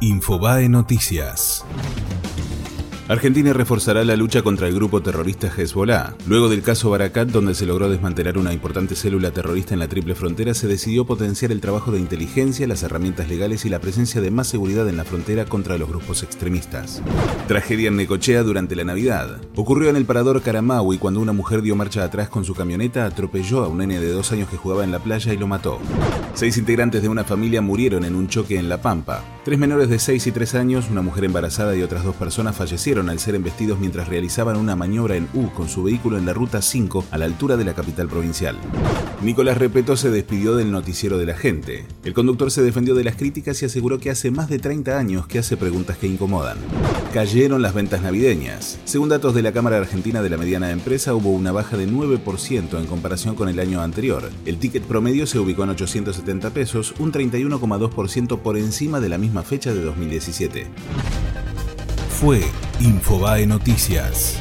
Infobae Noticias. Argentina reforzará la lucha contra el grupo terrorista Hezbollah. Luego del caso Barakat, donde se logró desmantelar una importante célula terrorista en la triple frontera, se decidió potenciar el trabajo de inteligencia, las herramientas legales y la presencia de más seguridad en la frontera contra los grupos extremistas. Tragedia en Necochea durante la Navidad. Ocurrió en el parador Caramaui cuando una mujer dio marcha atrás con su camioneta, atropelló a un nene de dos años que jugaba en la playa y lo mató. Seis integrantes de una familia murieron en un choque en La Pampa. Tres menores de 6 y 3 años, una mujer embarazada y otras dos personas fallecieron al ser embestidos mientras realizaban una maniobra en U con su vehículo en la ruta 5 a la altura de la capital provincial. Nicolás Repeto se despidió del noticiero de la gente. El conductor se defendió de las críticas y aseguró que hace más de 30 años que hace preguntas que incomodan. Cayeron las ventas navideñas. Según datos de la Cámara Argentina de la Mediana Empresa, hubo una baja de 9% en comparación con el año anterior. El ticket promedio se ubicó en 870 pesos, un 31,2% por encima de la misma fecha de 2017 fue Infobae Noticias.